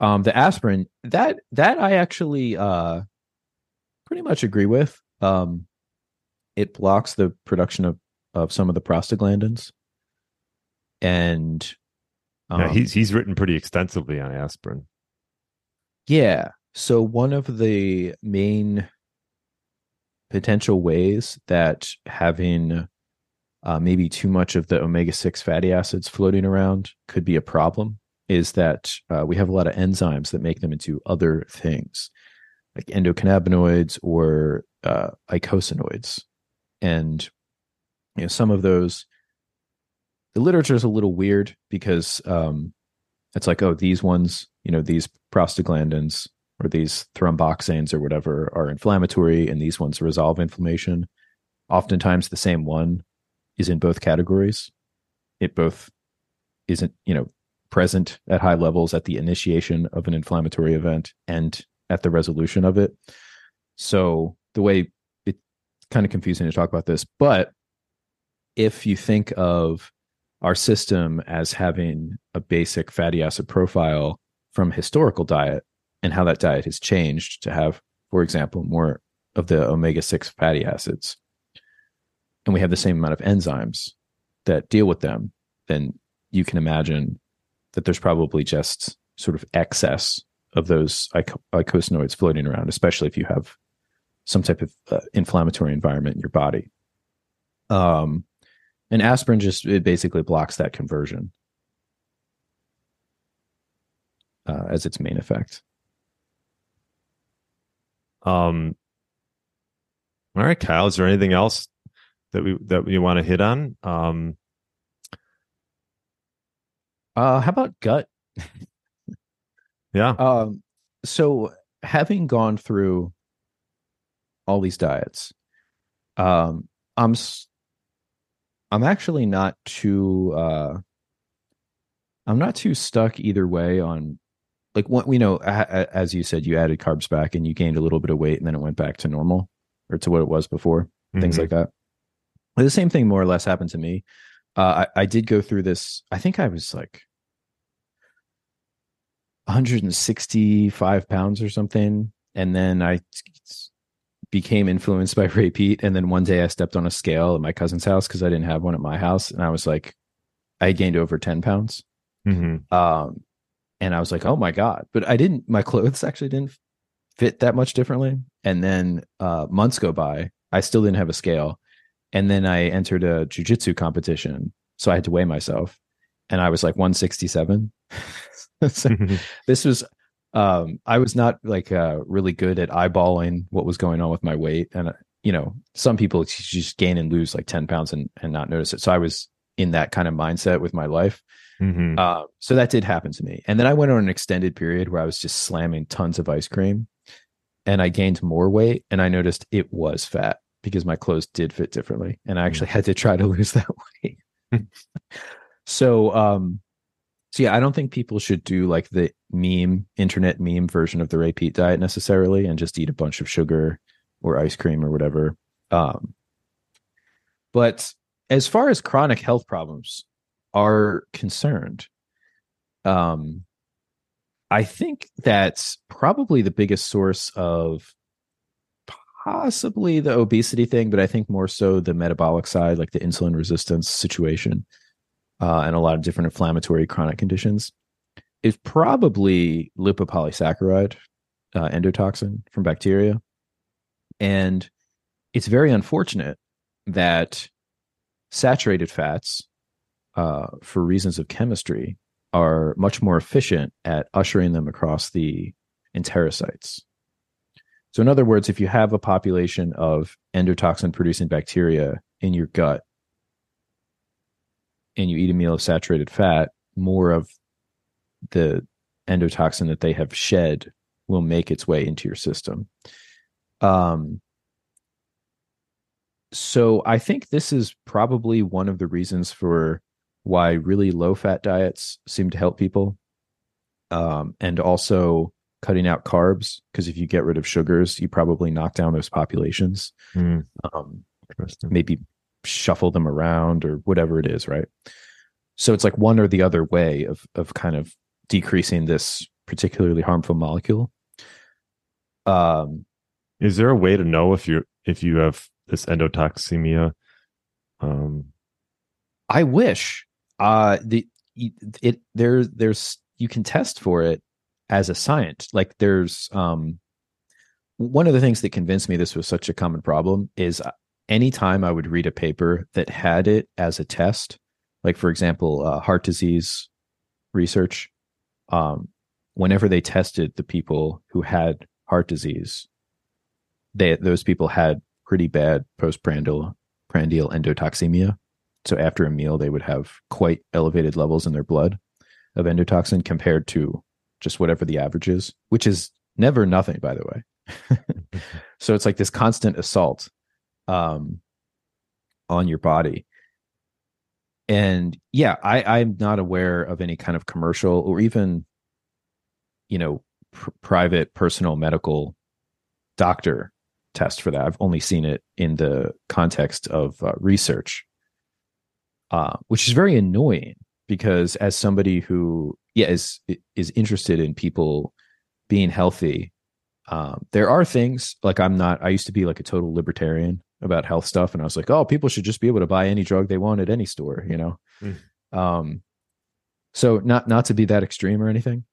Um, the aspirin that that I actually uh, pretty much agree with. Um, it blocks the production of of some of the prostaglandins, and yeah, um, he's he's written pretty extensively on aspirin. Yeah. So one of the main potential ways that having uh, maybe too much of the omega 6 fatty acids floating around could be a problem is that uh, we have a lot of enzymes that make them into other things like endocannabinoids or uh, eicosanoids. And you know, some of those, the literature is a little weird because um, it's like, oh, these ones, you know, these prostaglandins or these thromboxanes or whatever are inflammatory and these ones resolve inflammation. Oftentimes the same one is in both categories. It both isn't, you know, present at high levels at the initiation of an inflammatory event and at the resolution of it. So the way it's kind of confusing to talk about this, but if you think of our system as having a basic fatty acid profile from historical diet and how that diet has changed to have, for example, more of the omega 6 fatty acids, and we have the same amount of enzymes that deal with them, then you can imagine that there's probably just sort of excess of those ico- eicosanoids floating around, especially if you have some type of uh, inflammatory environment in your body. Um, and aspirin just it basically blocks that conversion uh, as its main effect. Um, all right, Kyle. Is there anything else that we that we want to hit on? Um, Uh, how about gut? yeah. Um, so having gone through all these diets, um, I'm I'm actually not too uh, I'm not too stuck either way on like what we know. a- a- As you said, you added carbs back and you gained a little bit of weight, and then it went back to normal or to what it was before. Things Mhm. like that. The same thing more or less happened to me. Uh, I, I did go through this. I think I was like 165 pounds or something. And then I became influenced by Ray Peat. And then one day I stepped on a scale at my cousin's house because I didn't have one at my house. And I was like, I gained over 10 pounds. Mhm. Um, and I was like, oh my God. But I didn't, my clothes actually didn't fit that much differently. And then uh, months go by, I still didn't have a scale. And then I entered a jujitsu competition. So I had to weigh myself. And I was like 167. So this was um i was not like uh really good at eyeballing what was going on with my weight and uh, you know some people just gain and lose like 10 pounds and and not notice it so i was in that kind of mindset with my life Mhm. uh, so that did happen to me and then i went on an extended period where i was just slamming tons of ice cream and i gained more weight and i noticed it was fat because my clothes did fit differently and i actually had to try to lose that weight so um so yeah, I don't think people should do like the meme, internet meme version of the Ray Peat diet necessarily, and just eat a bunch of sugar or ice cream or whatever. Um, but as far as chronic health problems are concerned, um, I think that's probably the biggest source of possibly the obesity thing, but I think more so the metabolic side, like the insulin resistance situation uh, and a lot of different inflammatory chronic conditions is probably lipopolysaccharide uh, endotoxin from bacteria. And it's very unfortunate that saturated fats, uh, for reasons of chemistry, are much more efficient at ushering them across the enterocytes. So, in other words, if you have a population of endotoxin producing bacteria in your gut and you eat a meal of saturated fat, more of the endotoxin that they have shed will make its way into your system. Um, so I think this is probably one of the reasons for why really low fat diets seem to help people. Um, and also cutting out carbs, because if you get rid of sugars, you probably knock down those populations. Mm. Um, maybe shuffle them around or whatever it is, right? So it's like one or the other way of of kind of decreasing this particularly harmful molecule. Um, is there a way to know if you're if you have this endotoxemia? Um, I wish. Uh, the it there there's you can test for it as a science. Like there's um, one of the things that convinced me this was such a common problem is uh, anytime I would read a paper that had it as a test, like for example, uh, heart disease research, um, whenever they tested the people who had heart disease, they those people had pretty bad postprandial prandial endotoxemia. So after a meal, they would have quite elevated levels in their blood of endotoxin compared to just whatever the average is, which is never nothing, by the way. so it's like this constant assault um, on your body. And yeah, I, I'm not aware of any kind of commercial or even, you know, pr- private personal medical doctor test for that. I've only seen it in the context of uh, research, uh, which is very annoying because as somebody who yeah is is interested in people being healthy, um, there are things like I'm not. I used to be like a total libertarian about health stuff, and I was like, oh, people should just be able to buy any drug they want at any store, you know. Mm. Um, so not not to be that extreme or anything,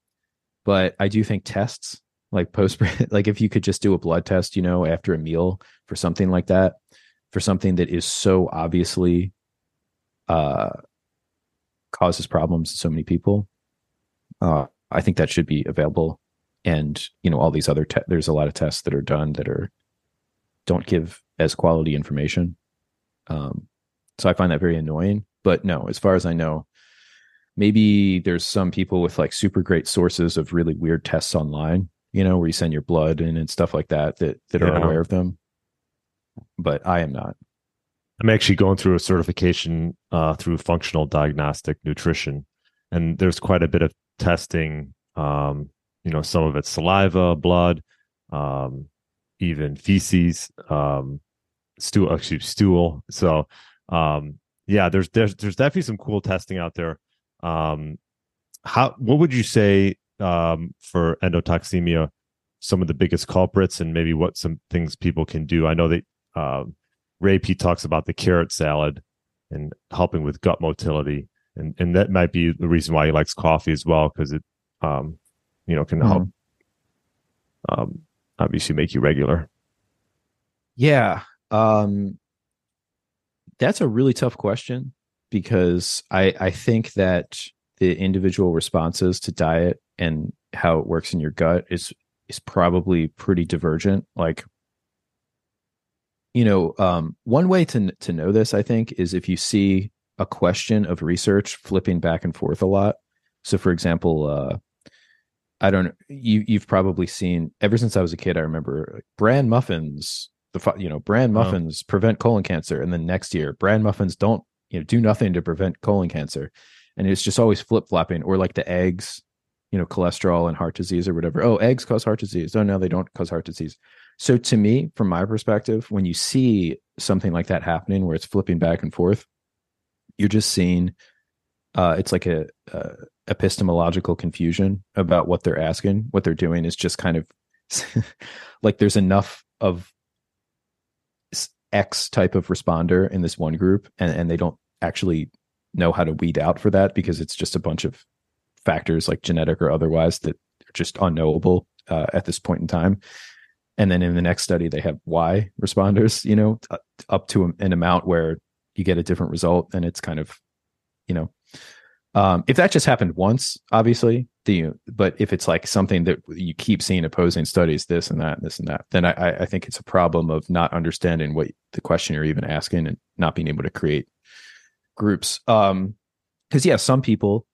but I do think tests like post like if you could just do a blood test you know after a meal for something like that for something that is so obviously uh causes problems to so many people uh i think that should be available and you know all these other te- there's a lot of tests that are done that are don't give as quality information um so i find that very annoying but no as far as i know maybe there's some people with like super great sources of really weird tests online you know, where you send your blood in and stuff like that that that yeah. are aware of them. But I am not. I'm actually going through a certification uh, through functional diagnostic nutrition, and there's quite a bit of testing. Um, you know, some of it's saliva, blood, um, even feces, um, stool, actually stool. So, um, yeah, there's there's there's definitely some cool testing out there. Um, how what would you say um, for endotoxemia some of the biggest culprits and maybe what some things people can do. I know that Ray Peat talks about the carrot salad and helping with gut motility, and and that might be the reason why he likes coffee as well because it, um, you know, can mm-hmm. help. Um, obviously, make you regular. Yeah, um, that's a really tough question because I I think that the individual responses to diet and how it works in your gut is is probably pretty divergent like you know um, one way to to know this i think is if you see a question of research flipping back and forth a lot. So for example uh, i don't you you've probably seen ever since i was a kid i remember bran muffins the you know bran muffins oh. prevent colon cancer and then next year bran muffins don't you know do nothing to prevent colon cancer. And it's just always flip flopping or like the eggs you know cholesterol and heart disease or whatever. Oh eggs cause heart disease. Oh no they don't cause heart disease so to me from my perspective when you see something like that happening where it's flipping back and forth you're just seeing uh, it's like a, a epistemological confusion about what they're asking what they're doing is just kind of like there's enough of x type of responder in this one group and, and they don't actually know how to weed out for that because it's just a bunch of factors like genetic or otherwise that are just unknowable uh, at this point in time. And then in the next study, they have Y responders, you know, up to an amount where you get a different result. And it's kind of, you know, Um, if that just happened once, obviously, the but if it's like something that you keep seeing opposing studies, this and that, and this and that, then I, I think it's a problem of not understanding what the question you're even asking and not being able to create groups. Um, because yeah, some people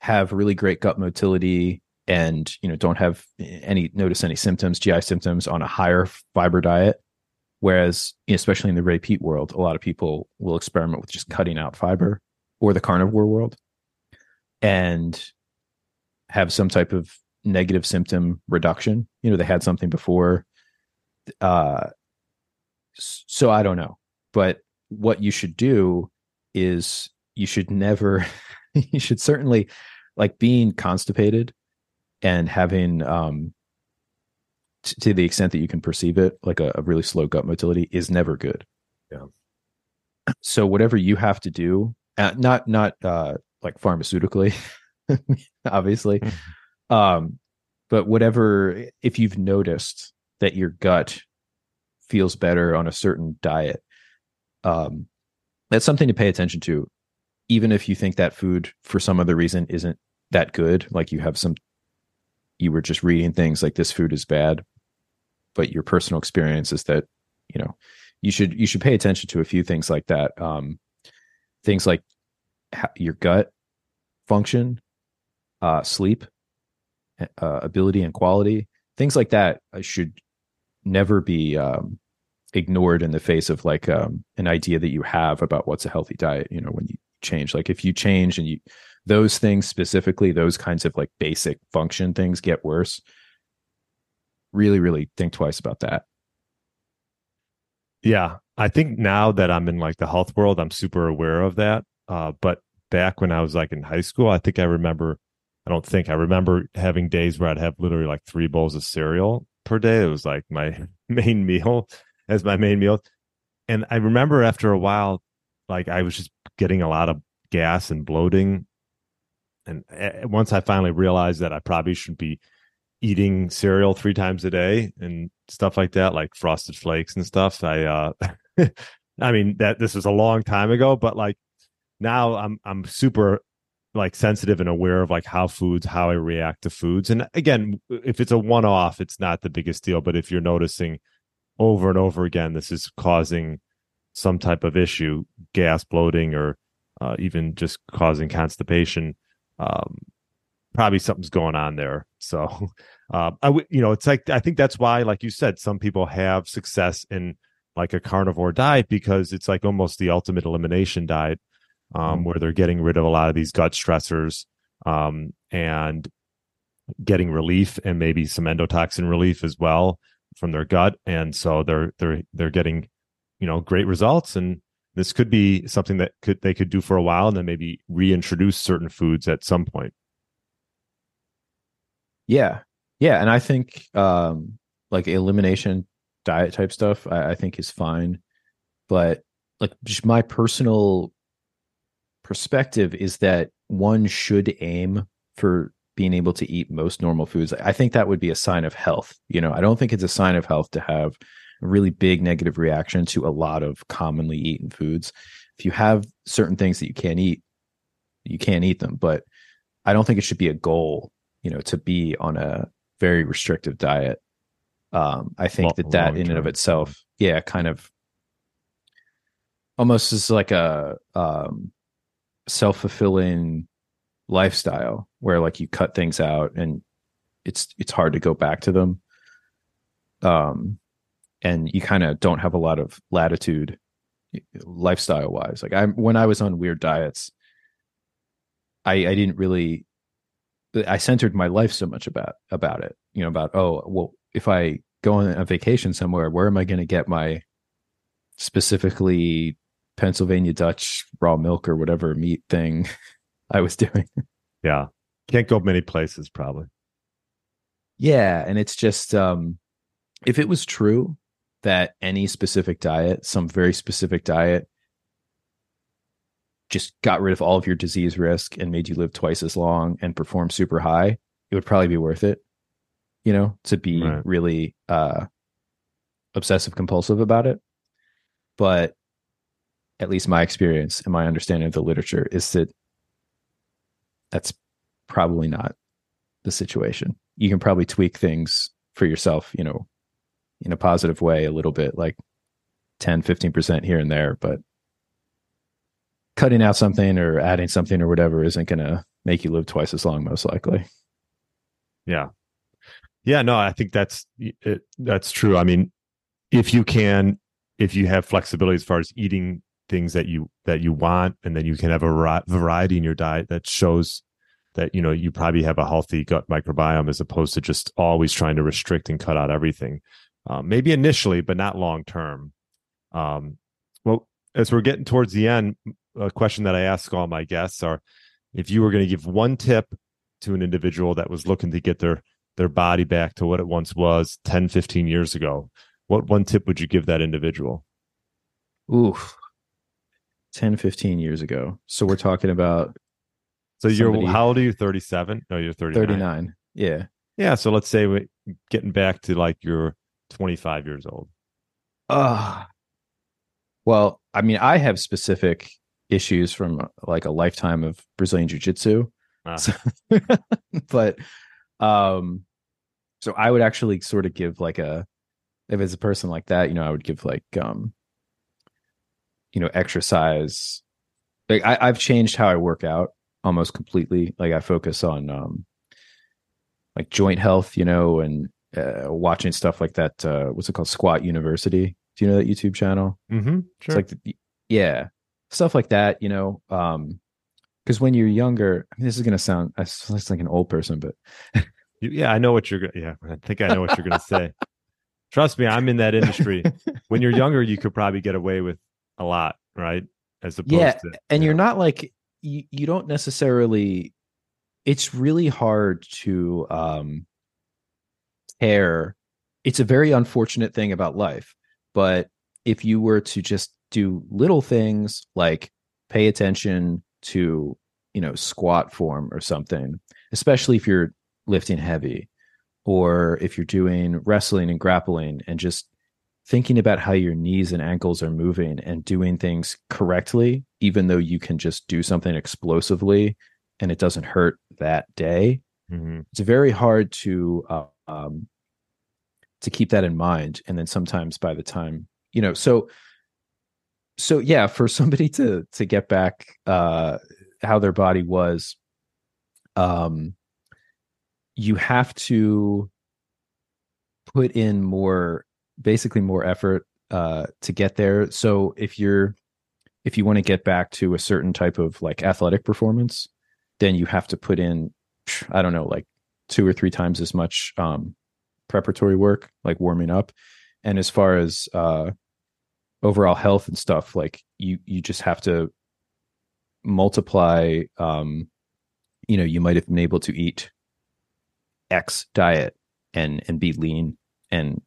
have really great gut motility and you know don't have any notice any symptoms, GI symptoms on a higher fiber diet. Whereas, especially in the Ray Peat world, a lot of people will experiment with just cutting out fiber or the carnivore world and have some type of negative symptom reduction. You know, they had something before. Uh, so I don't know. But what you should do is you should never, you should certainly like being constipated and having um t- to the extent that you can perceive it like a, a really slow gut motility is never good Yeah. so whatever you have to do uh, not not uh like pharmaceutically obviously Mhm. um but whatever if you've noticed that your gut feels better on a certain diet um that's something to pay attention to even if you think that food for some other reason isn't that good like you have some you were just reading things like this food is bad but your personal experience is that you know you should you should pay attention to a few things like that um things like your gut function uh sleep uh, ability and quality things like that uh, should never be um ignored in the face of like um an idea that you have about what's a healthy diet you know when you change. Like if you change and you those things specifically those kinds of like basic function things get worse really really think twice about that Yeah, I think now that I'm in like the health world, I'm super aware of that. Uh, but back when I was like in high school, I think I remember. I don't think I remember having days where I'd have literally like three bowls of cereal per day. It was like my main meal as my main meal, and I remember after a while, like I was just getting a lot of gas and bloating. And uh, once I finally realized that I probably should be eating cereal three times a day and stuff like that, like frosted flakes and stuff. I uh I mean that this was a long time ago, but like now I'm I'm super like sensitive and aware of like how foods, how I react to foods. And again, if it's a one off, it's not the biggest deal. But if you're noticing over and over again, this is causing some type of issue, gas bloating or uh, even just causing constipation, um, probably something's going on there. So, uh, I would, you know, it's like I think that's why, like you said, some people have success in like a carnivore diet because it's like almost the ultimate elimination diet, um, Mhm. where they're getting rid of a lot of these gut stressors, um, and getting relief and maybe some endotoxin relief as well from their gut, and so they're they're they're getting, you know, great results and. This could be something that could they could do for a while and then maybe reintroduce certain foods at some point. yeah. Yeah and i think um like elimination diet type stuff I, I think is fine but like my personal perspective is that one should aim for being able to eat most normal foods. I think that would be a sign of health you know? I don't think it's a sign of health to have really big negative reaction to a lot of commonly eaten foods. If you have certain things that you can't eat you can't eat them but i don't think it should be a goal you know to be on a very restrictive diet. Um i think Lo- that that in and of itself yeah kind of almost is like a um self-fulfilling lifestyle where like you cut things out and it's it's hard to go back to them. Um and you kind of don't have a lot of latitude lifestyle wise like i when i was on weird diets i i didn't really i centered my life so much about about it you know about oh well if i go on a vacation somewhere where am i going to get my specifically pennsylvania dutch raw milk or whatever meat thing i was doing Yeah. Can't go many places probably. Yeah, and it's just um if it was true that any specific diet, some very specific diet just got rid of all of your disease risk and made you live twice as long and perform super high, it would probably be worth it. You know, to be Right. really uh obsessive compulsive about it. But at least my experience and my understanding of the literature is that that's probably not the situation. You can probably tweak things for yourself, you know, in a positive way a little bit, like 10, 15% here and there, but cutting out something or adding something or whatever isn't going to make you live twice as long, most likely. Yeah. Yeah. No, I think that's, it, that's true. I mean, if you can, if you have flexibility as far as eating things that you, that you want, and then you can have a variety in your diet that shows that, you know, you probably have a healthy gut microbiome as opposed to just always trying to restrict and cut out everything. Um, maybe initially, but not long term. Um, well, as we're getting towards the end, a question that I ask all my guests are if you were going to give one tip to an individual that was looking to get their their body back to what it once was 10 15 years ago what one tip would you give that individual? Ooh 10 15 years ago. So we're talking about so you're how old are you? 37 no you're 39 39 yeah. Yeah so let's say we getting back to like you're 25 years old uh well i mean i have specific issues from like a lifetime of Brazilian jiu-jitsu. Ah. So, but um so I would actually sort of give like a if it's a person like that, you know, I would give like um you know, exercise. Like I, I've changed how I work out almost completely. Like I focus on um like joint health, you know, and uh, watching stuff like that. Uh, what's it called? Squat University. Do you know that YouTube channel? Mm-hmm, sure. It's like, the, yeah stuff like that, you know. Um, because when you're younger, I mean, this is gonna sound I sound like an old person, but yeah, I know what you're gonna. Yeah, I think I know what you're gonna say. Trust me, I'm in that industry. when you're younger, you could probably get away with a lot, right? As opposed yeah, to, and you are not like you. You don't necessarily. It's really hard to um It's a very unfortunate thing about life, but if you were to just do little things like pay attention to you know squat form or something especially if you're lifting heavy or if you're doing wrestling and grappling and just thinking about how your knees and ankles are moving and doing things correctly even though you can just do something explosively and it doesn't hurt that day mm-hmm. it's very hard to uh, um, to keep that in mind and then sometimes by the time you know so so yeah for somebody to to get back uh how their body was um you have to put in more basically more effort uh to get there. So if you're if you want to get back to a certain type of like athletic performance then you have to put in i don't know like two or three times as much um preparatory work like warming up. And as far as uh overall health and stuff like you you just have to multiply um you know you might have been able to eat x diet and and be lean and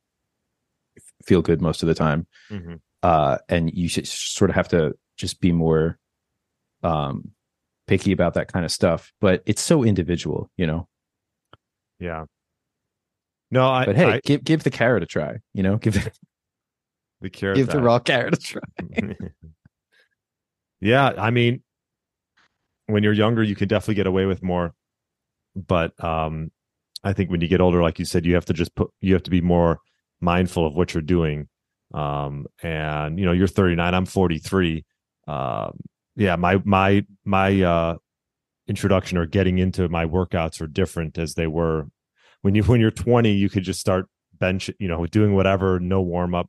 feel good most of the time. Mm-hmm. uh and you should sort of have to just be more um picky about that kind of stuff. But it's so individual you know? Yeah no i but hey I, give give the carrot a try you know give it the carrot. Give the raw carrot a try. yeah, I mean, when you're younger, you can definitely get away with more, but um, I think when you get older, like you said, you have to just put you have to be more mindful of what you're doing. Um, and you know, you're 39, I'm 43. Um, yeah, my my my uh, introduction or getting into my workouts are different as they were when you when you're 20. You could just start bench, you know, doing whatever, no warm up,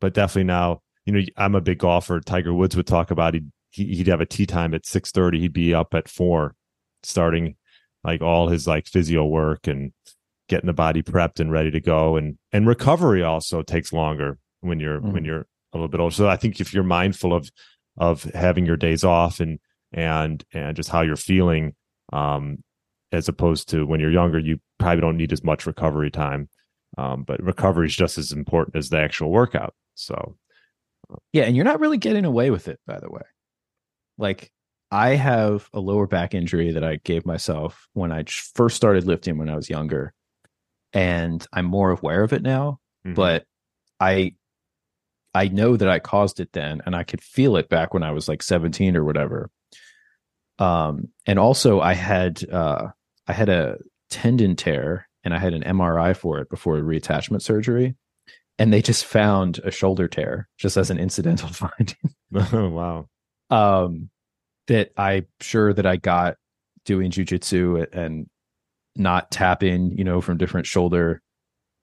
but definitely now, you know, I'm a big golfer. Tiger Woods would talk about he'd he'd have a tee time at six thirty. He'd be up at four, starting like all his like physio work and getting the body prepped and ready to go. And and recovery also takes longer when you're mm. when you're a little bit older. So I think if you're mindful of of having your days off and and and just how you're feeling, um, as opposed to when you're younger, you probably don't need as much recovery time. Um, but recovery is just as important as the actual workout. So, yeah, and you're not really getting away with it, by the way. Like, I have a lower back injury that I gave myself when I first started lifting when I was younger, and I'm more aware of it now. Mm-hmm. But I, I know that I caused it then, and I could feel it back when I was like 17 or whatever. Um, and also I had uh, I had a tendon tear and I had an MRI for it before reattachment surgery. And they just found a shoulder tear just as an incidental finding. oh wow. Um, that I'm sure that I got doing jujitsu and not tapping, you know, from different shoulder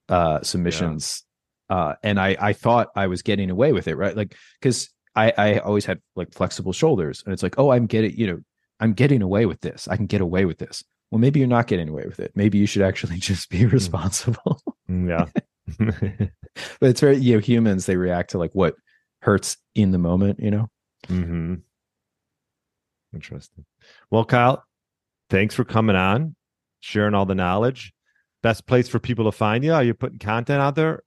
uh submissions. Yeah. Uh and I I thought I was getting away with it, right? Like because I I always had like flexible shoulders and it's like, oh, I'm getting, you know, I'm getting away with this. I can get away with this. Well, maybe you're not getting away with it. Maybe you should actually just be hmm. responsible. Mm, yeah. but it's very, you know, humans, they react to like what hurts in the moment, you know? Mm-hmm. Interesting. Well, Kyle, thanks for coming on, sharing all the knowledge. Best place for people to find you? Are you putting content out there?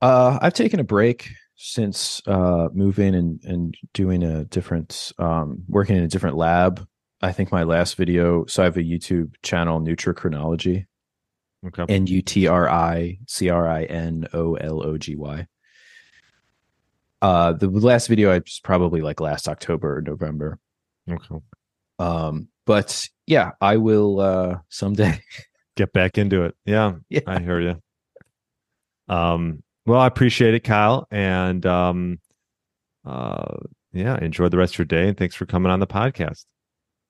Uh, I've taken a break since uh, moving and and doing a different um, working in a different lab. I think my last video. So I have a YouTube channel, Nutricrinology. Okay. N U T R I C R I N O L O G Y. Uh, the last video I was probably like last October or November. Okay. Um, but yeah, I will uh someday get back into it. Yeah, yeah. I hear you. Um, well, I appreciate it, Kyle, and um, uh, yeah, enjoy the rest of your day, and thanks for coming on the podcast.